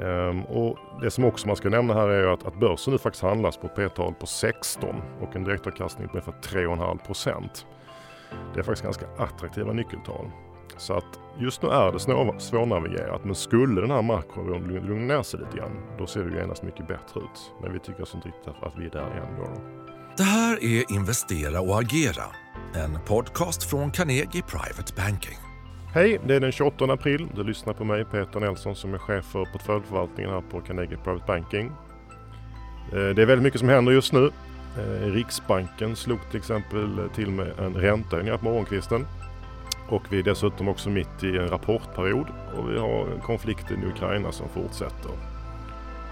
Ehm, och det som också man ska nämna här är att, att börsen nu faktiskt handlas på ett P-tal på 16 och en direktavkastning på ungefär 3,5 procent. Det är faktiskt ganska attraktiva nyckeltal. Så att just nu är det svårnavigerat men skulle den här makron lugna ner sig lite grann då ser det ju genast mycket bättre ut. Men vi tycker alltså inte riktigt att vi är där än. Då. Det här är Investera och agera, en podcast från Carnegie Private Banking. Hej, det är den 28 april. Du lyssnar på mig, Peter Nelson, som är chef för portföljförvaltningen här på Carnegie Private Banking. Eh, det är väldigt mycket som händer just nu. Eh, Riksbanken slog till exempel till med en räntehöjning på morgonkvisten. Och vi är dessutom också mitt i en rapportperiod och vi har konflikten i Ukraina som fortsätter.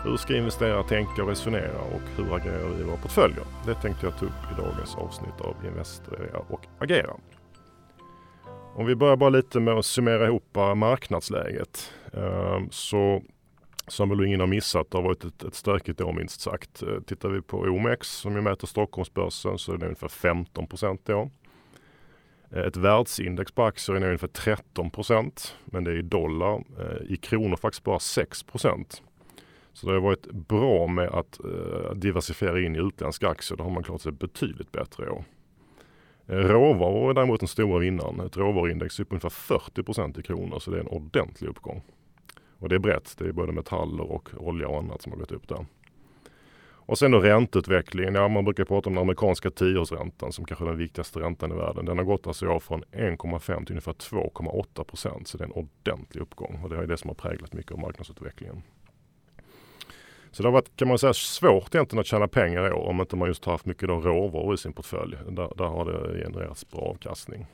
Hur ska investerare tänka och resonera och hur agerar vi i våra portföljer? Det tänkte jag ta upp i dagens avsnitt av Investera och agera. Om vi börjar bara lite med att summera ihop eh, marknadsläget. Ehm, så som väl ingen har missat, det har varit ett, ett stökigt år minst sagt. Eh, tittar vi på OMX som ju mäter Stockholmsbörsen så är det ungefär 15 procent i år. Eh, ett världsindex på aktier är nu ungefär 13 procent, men det är i dollar. I kronor faktiskt bara 6 procent. Så det har varit bra med att diversifiera in i utländska aktier. Då har man klarat sig betydligt bättre i år. Råvaror är däremot den stora vinnaren. Ett råvaruindex är upp ungefär 40% i kronor så det är en ordentlig uppgång. Och det är brett. Det är både metaller och olja och annat som har gått upp där. Och sen då ränteutvecklingen. Ja, man brukar prata om den amerikanska tioårsräntan som kanske är den viktigaste räntan i världen. Den har gått alltså av från 1,5 till ungefär 2,8 procent. Så det är en ordentlig uppgång och det är det som har präglat mycket av marknadsutvecklingen. Så det har varit kan man säga svårt egentligen att tjäna pengar i år om inte man just har haft mycket då råvaror i sin portfölj. Där, där har det genererats bra avkastning.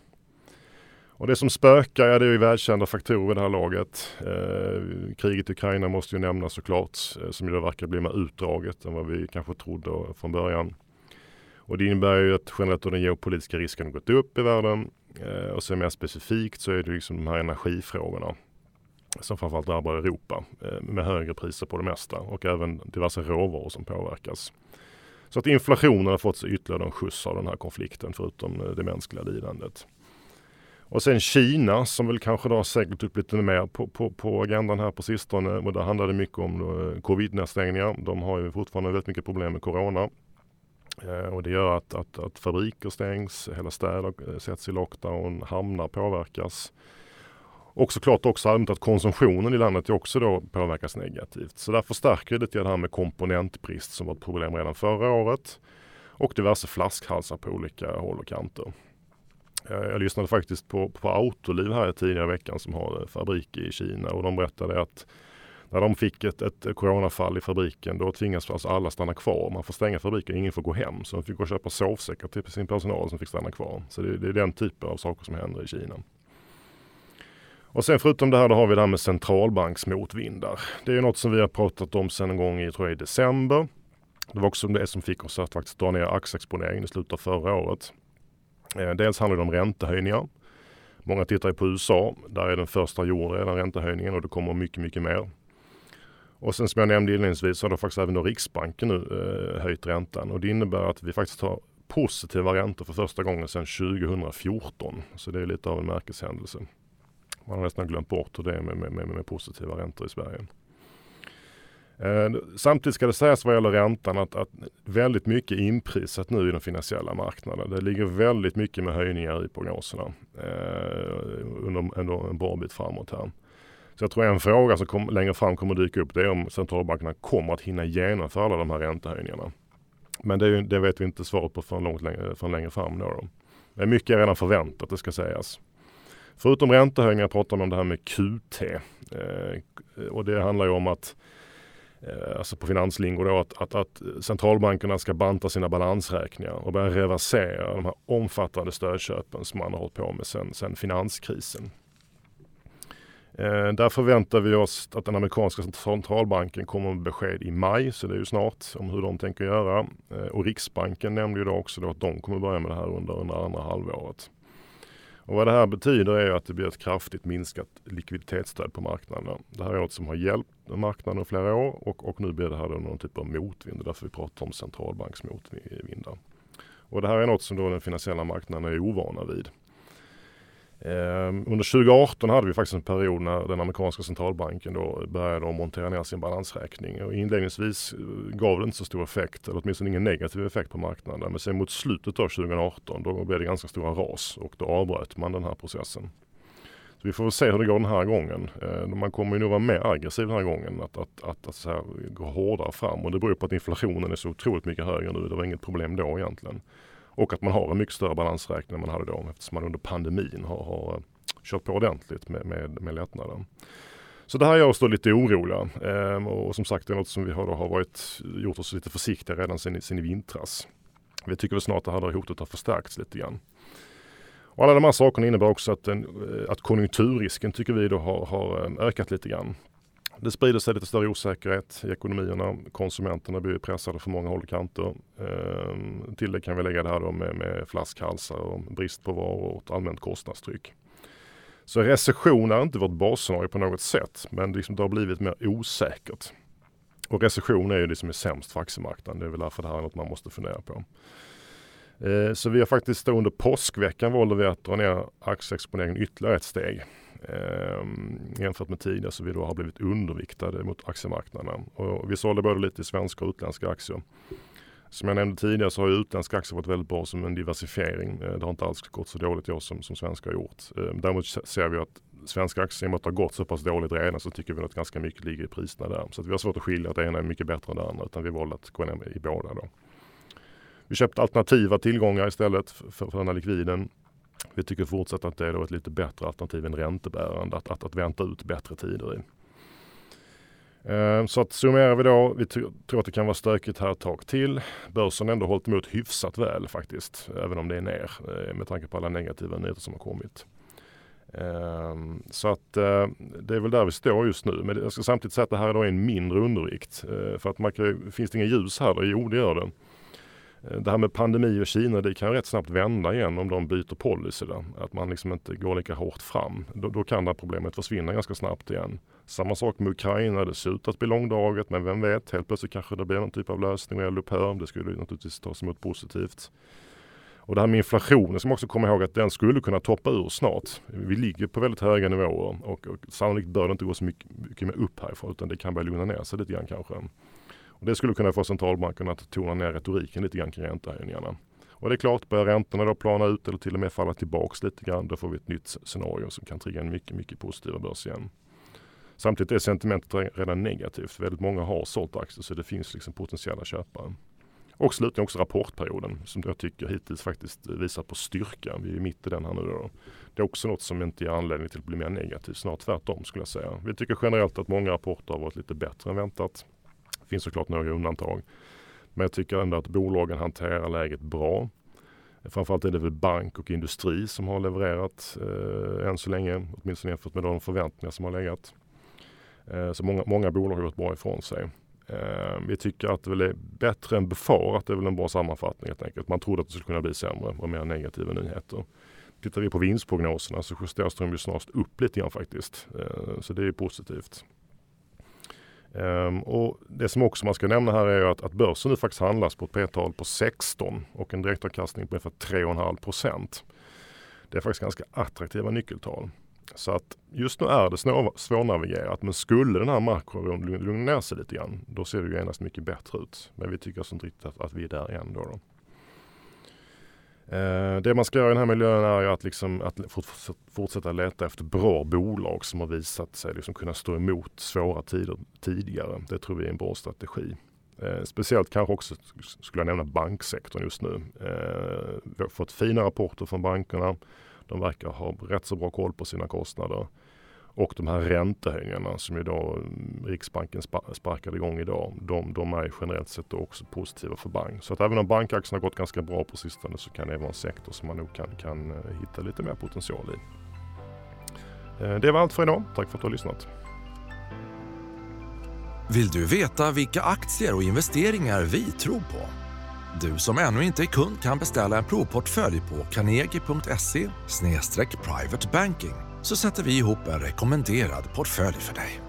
Och det som spökar, ja det är ju välkända faktorer vid det här laget. Eh, kriget i Ukraina måste ju nämnas såklart, eh, som ju verkar bli mer utdraget än vad vi kanske trodde från början. Och det innebär ju att generellt den geopolitiska risken har gått upp i världen. Eh, och sen mer specifikt så är det liksom de här energifrågorna som framförallt drabbar Europa eh, med högre priser på det mesta och även diverse råvaror som påverkas. Så att inflationen har fått sig ytterligare en skjuts av den här konflikten förutom eh, det mänskliga lidandet. Och sen Kina som väl kanske då har seglat upp lite mer på, på, på agendan här på sistone. Och där handlar det mycket om eh, covid-nedstängningar. De har ju fortfarande väldigt mycket problem med corona. Eh, och det gör att, att, att fabriker stängs, hela städer sätts i lockdown, hamnar påverkas. Och såklart också allmänt att konsumtionen i landet också då påverkas negativt. Så därför stärker det det här med komponentbrist som var ett problem redan förra året. Och diverse flaskhalsar på olika håll och kanter. Eh, jag lyssnade faktiskt på, på Autoliv här tidigare i veckan som har eh, fabrik i Kina och de berättade att när de fick ett, ett coronafall i fabriken då tvingas alltså alla stanna kvar. Man får stänga fabriken, ingen får gå hem. Så de fick gå och köpa sovsäckar till sin personal som fick stanna kvar. Så det, det är den typen av saker som händer i Kina. Och sen förutom det här då har vi det här med centralbanksmotvindar. Det är ju något som vi har pratat om sedan en gång i, tror jag, i december. Det var också det som fick oss att faktiskt dra ner aktieexponeringen i slutet av förra året. Eh, dels handlar det om räntehöjningar. Många tittar på USA. Där är den första gjord redan räntehöjningen och det kommer mycket, mycket mer. Och sen som jag nämnde inledningsvis så har då faktiskt även då Riksbanken nu eh, höjt räntan och det innebär att vi faktiskt har positiva räntor för första gången sedan 2014. Så det är lite av en märkeshändelse. Man har nästan glömt bort hur det är med, med, med, med positiva räntor i Sverige. Eh, samtidigt ska det sägas vad gäller räntan att, att väldigt mycket är inprisat nu i den finansiella marknaden. Det ligger väldigt mycket med höjningar i prognoserna eh, under, under en bra bit framåt här. Så jag tror en fråga som kom, längre fram kommer dyka upp det är om centralbankerna kommer att hinna genomföra alla de här räntehöjningarna. Men det, det vet vi inte svaret på förrän, långt längre, förrän längre fram. Då, då. Men mycket är redan förväntat, det ska sägas. Förutom räntehöjningar pratar man om det här med QT. Eh, och det handlar ju om att eh, alltså på finanslingo då, att, att, att, centralbankerna ska banta sina balansräkningar och börja reversera de här omfattande stödköpen som man har hållit på med sedan, sedan finanskrisen. Eh, där förväntar vi oss att den amerikanska centralbanken kommer med besked i maj, så det är ju snart, om hur de tänker göra. Eh, och Riksbanken nämnde ju då också då att de kommer börja med det här under, under andra halvåret. Och vad det här betyder är att det blir ett kraftigt minskat likviditetsstöd på marknaden. Det här är något som har hjälpt marknaden i flera år och, och nu blir det här någon typ av motvind. Det är Därför vi pratar om centralbanksmotvindar. Och det här är något som då den finansiella marknaden är ovana vid. Ehm, under 2018 hade vi faktiskt en period när den amerikanska centralbanken då började montera ner sin balansräkning. Och inledningsvis eh, gav det inte så stor effekt, eller åtminstone ingen negativ effekt på marknaden. Men sen mot slutet av 2018 då blev det ganska stora ras och då avbröt man den här processen. Så vi får väl se hur det går den här gången. Ehm, man kommer ju nog vara mer aggressiv den här gången. Att, att, att, att så här, gå hårdare fram. Och det beror på att inflationen är så otroligt mycket högre nu. Det var inget problem då egentligen. Och att man har en mycket större balansräkning än man hade då eftersom man under pandemin har, har eh, kört på ordentligt med, med, med lättnaden. Så det här gör oss då lite oroliga ehm, och som sagt det är något som vi har, har varit, gjort oss lite försiktiga redan sen, sen i vintras. Vi tycker väl snart att det här hotet har förstärkts lite grann. Och alla de här sakerna innebär också att, den, eh, att konjunkturrisken tycker vi då har, har eh, ökat lite grann. Det sprider sig lite större osäkerhet i ekonomierna. Konsumenterna blir pressade från många håll och kanter. Ehm, till det kan vi lägga det här då med, med flaskhalsar och brist på varor och ett allmänt kostnadstryck. Så recession är inte vårt basscenario på något sätt, men liksom det har blivit mer osäkert. Och recession är ju liksom det som är sämst för aktiemarknaden. Det är väl därför det här är något man måste fundera på. Ehm, så vi har faktiskt under påskveckan valde vi att dra ner aktieexponeringen ytterligare ett steg eh, jämfört med tidigare så vi då har blivit underviktade mot aktiemarknaderna. Och vi sålde både lite svenska och utländska aktier. Som jag nämnde tidigare så har utländska aktier varit väldigt bra som en diversifiering. Eh, det har inte alls gått så dåligt i år som, som svenska har gjort. Ehm, däremot ser vi att svenska aktier, i och med att det har gått så pass dåligt redan så tycker vi att ganska mycket ligger i priserna där. Så att vi har svårt att skilja att det ena är mycket bättre än det andra utan vi valde att gå ner i båda. Då. Vi köpte alternativa tillgångar istället för, för den här likviden. Vi tycker fortsatt att det är ett lite bättre alternativ än räntebärande, att, att, att vänta ut bättre tider i. Ehm, så att summerar vi då, vi tror att det kan vara stökigt här ett tag till. Börsen har ändå hållit emot hyfsat väl faktiskt, även om det är ner eh, med tanke på alla negativa nyheter som har kommit. Ehm, så att eh, det är väl där vi står just nu. Men jag ska samtidigt säga att det här är då en mindre undervikt. Eh, för att man kan, finns det inga ljus här? Jo, det gör det. Eh, det här med pandemi och Kina, det kan rätt snabbt vända igen om de byter policy. Där. Att man liksom inte går lika hårt fram. Då, då, kan det här problemet försvinna ganska snabbt igen. Samma sak med Ukraina, det ser ut att bli långdraget men vem vet, helt plötsligt kanske det blir någon typ av lösning och eldupphör. Det skulle naturligtvis tas emot positivt. Och det här med inflationen ska man också komma ihåg att den skulle kunna toppa ur snart. Vi ligger på väldigt höga nivåer och, och sannolikt bör det inte gå så mycket, mycket mer upp härifrån utan det kan börja lugna ner sig lite grann kanske. Och det skulle kunna få centralbankerna att tona ner retoriken lite grann kring räntehöjningarna. Och det är klart, börjar räntorna då plana ut eller till och med falla tillbaks lite grann, då får vi ett nytt scenario som kan trigga en mycket, mycket positivare börs igen. Samtidigt är sentimentet redan negativt. Väldigt många har sålt aktier så det finns liksom potentiella köpare. Och slutligen också rapportperioden som jag tycker hittills faktiskt visar på styrka. Vi är mitt i den här nu då. Det är också något som inte ger anledning till att bli mer negativt. snarare tvärtom skulle jag säga. Vi tycker generellt att många rapporter har varit lite bättre än väntat. Det finns såklart några undantag. Men jag tycker ändå att bolagen hanterar läget bra. Framförallt är det väl bank och industri som har levererat eh, än så länge, åtminstone jämfört med de förväntningar som har legat. Eh, så många, många bolag har gjort bra ifrån sig. Eh, vi tycker att det väl är bättre än befarat, det är väl en bra sammanfattning helt enkelt. Man trodde att det skulle kunna bli sämre och mer negativa nyheter. Tittar vi på vinstprognoserna så justeras de ju snarast upp lite grann faktiskt. Eh, så det är positivt. Um, och det som också man ska nämna här är att, att börsen nu faktiskt handlas på ett p-tal på 16 och en direktavkastning på ungefär 3,5 procent. Det är faktiskt ganska attraktiva nyckeltal. Så att just nu är det svårnavigerat men skulle den här makron lugna ner sig lite grann då ser det ju genast mycket bättre ut. Men vi tycker alltså inte riktigt att, att vi är där än. Då, då. Eh, det man ska göra i den här miljön är att, liksom, att fortsätta leta efter bra bolag som har visat sig liksom kunna stå emot svåra tider tidigare. Det tror vi är en bra strategi. Eh, speciellt kanske också skulle jag nämna banksektorn just nu. Eh, vi har fått fina rapporter från bankerna. De verkar ha rätt så bra koll på sina kostnader. Och de här räntehöjningarna som ju då Riksbanken sparkade igång idag. De, de är generellt sett också positiva för bank. Så att även om bankaktierna gått ganska bra på sistone så kan det vara en sektor som man nog kan, kan eh, hitta lite mer potential i. Eh, det var allt för idag. Tack för att du har lyssnat. Vill du veta vilka aktier och investeringar vi tror på? Du som ännu inte är kund kan beställa en provportfölj på carnegie.se privatebanking så sätter vi ihop en rekommenderad portfölj för dig.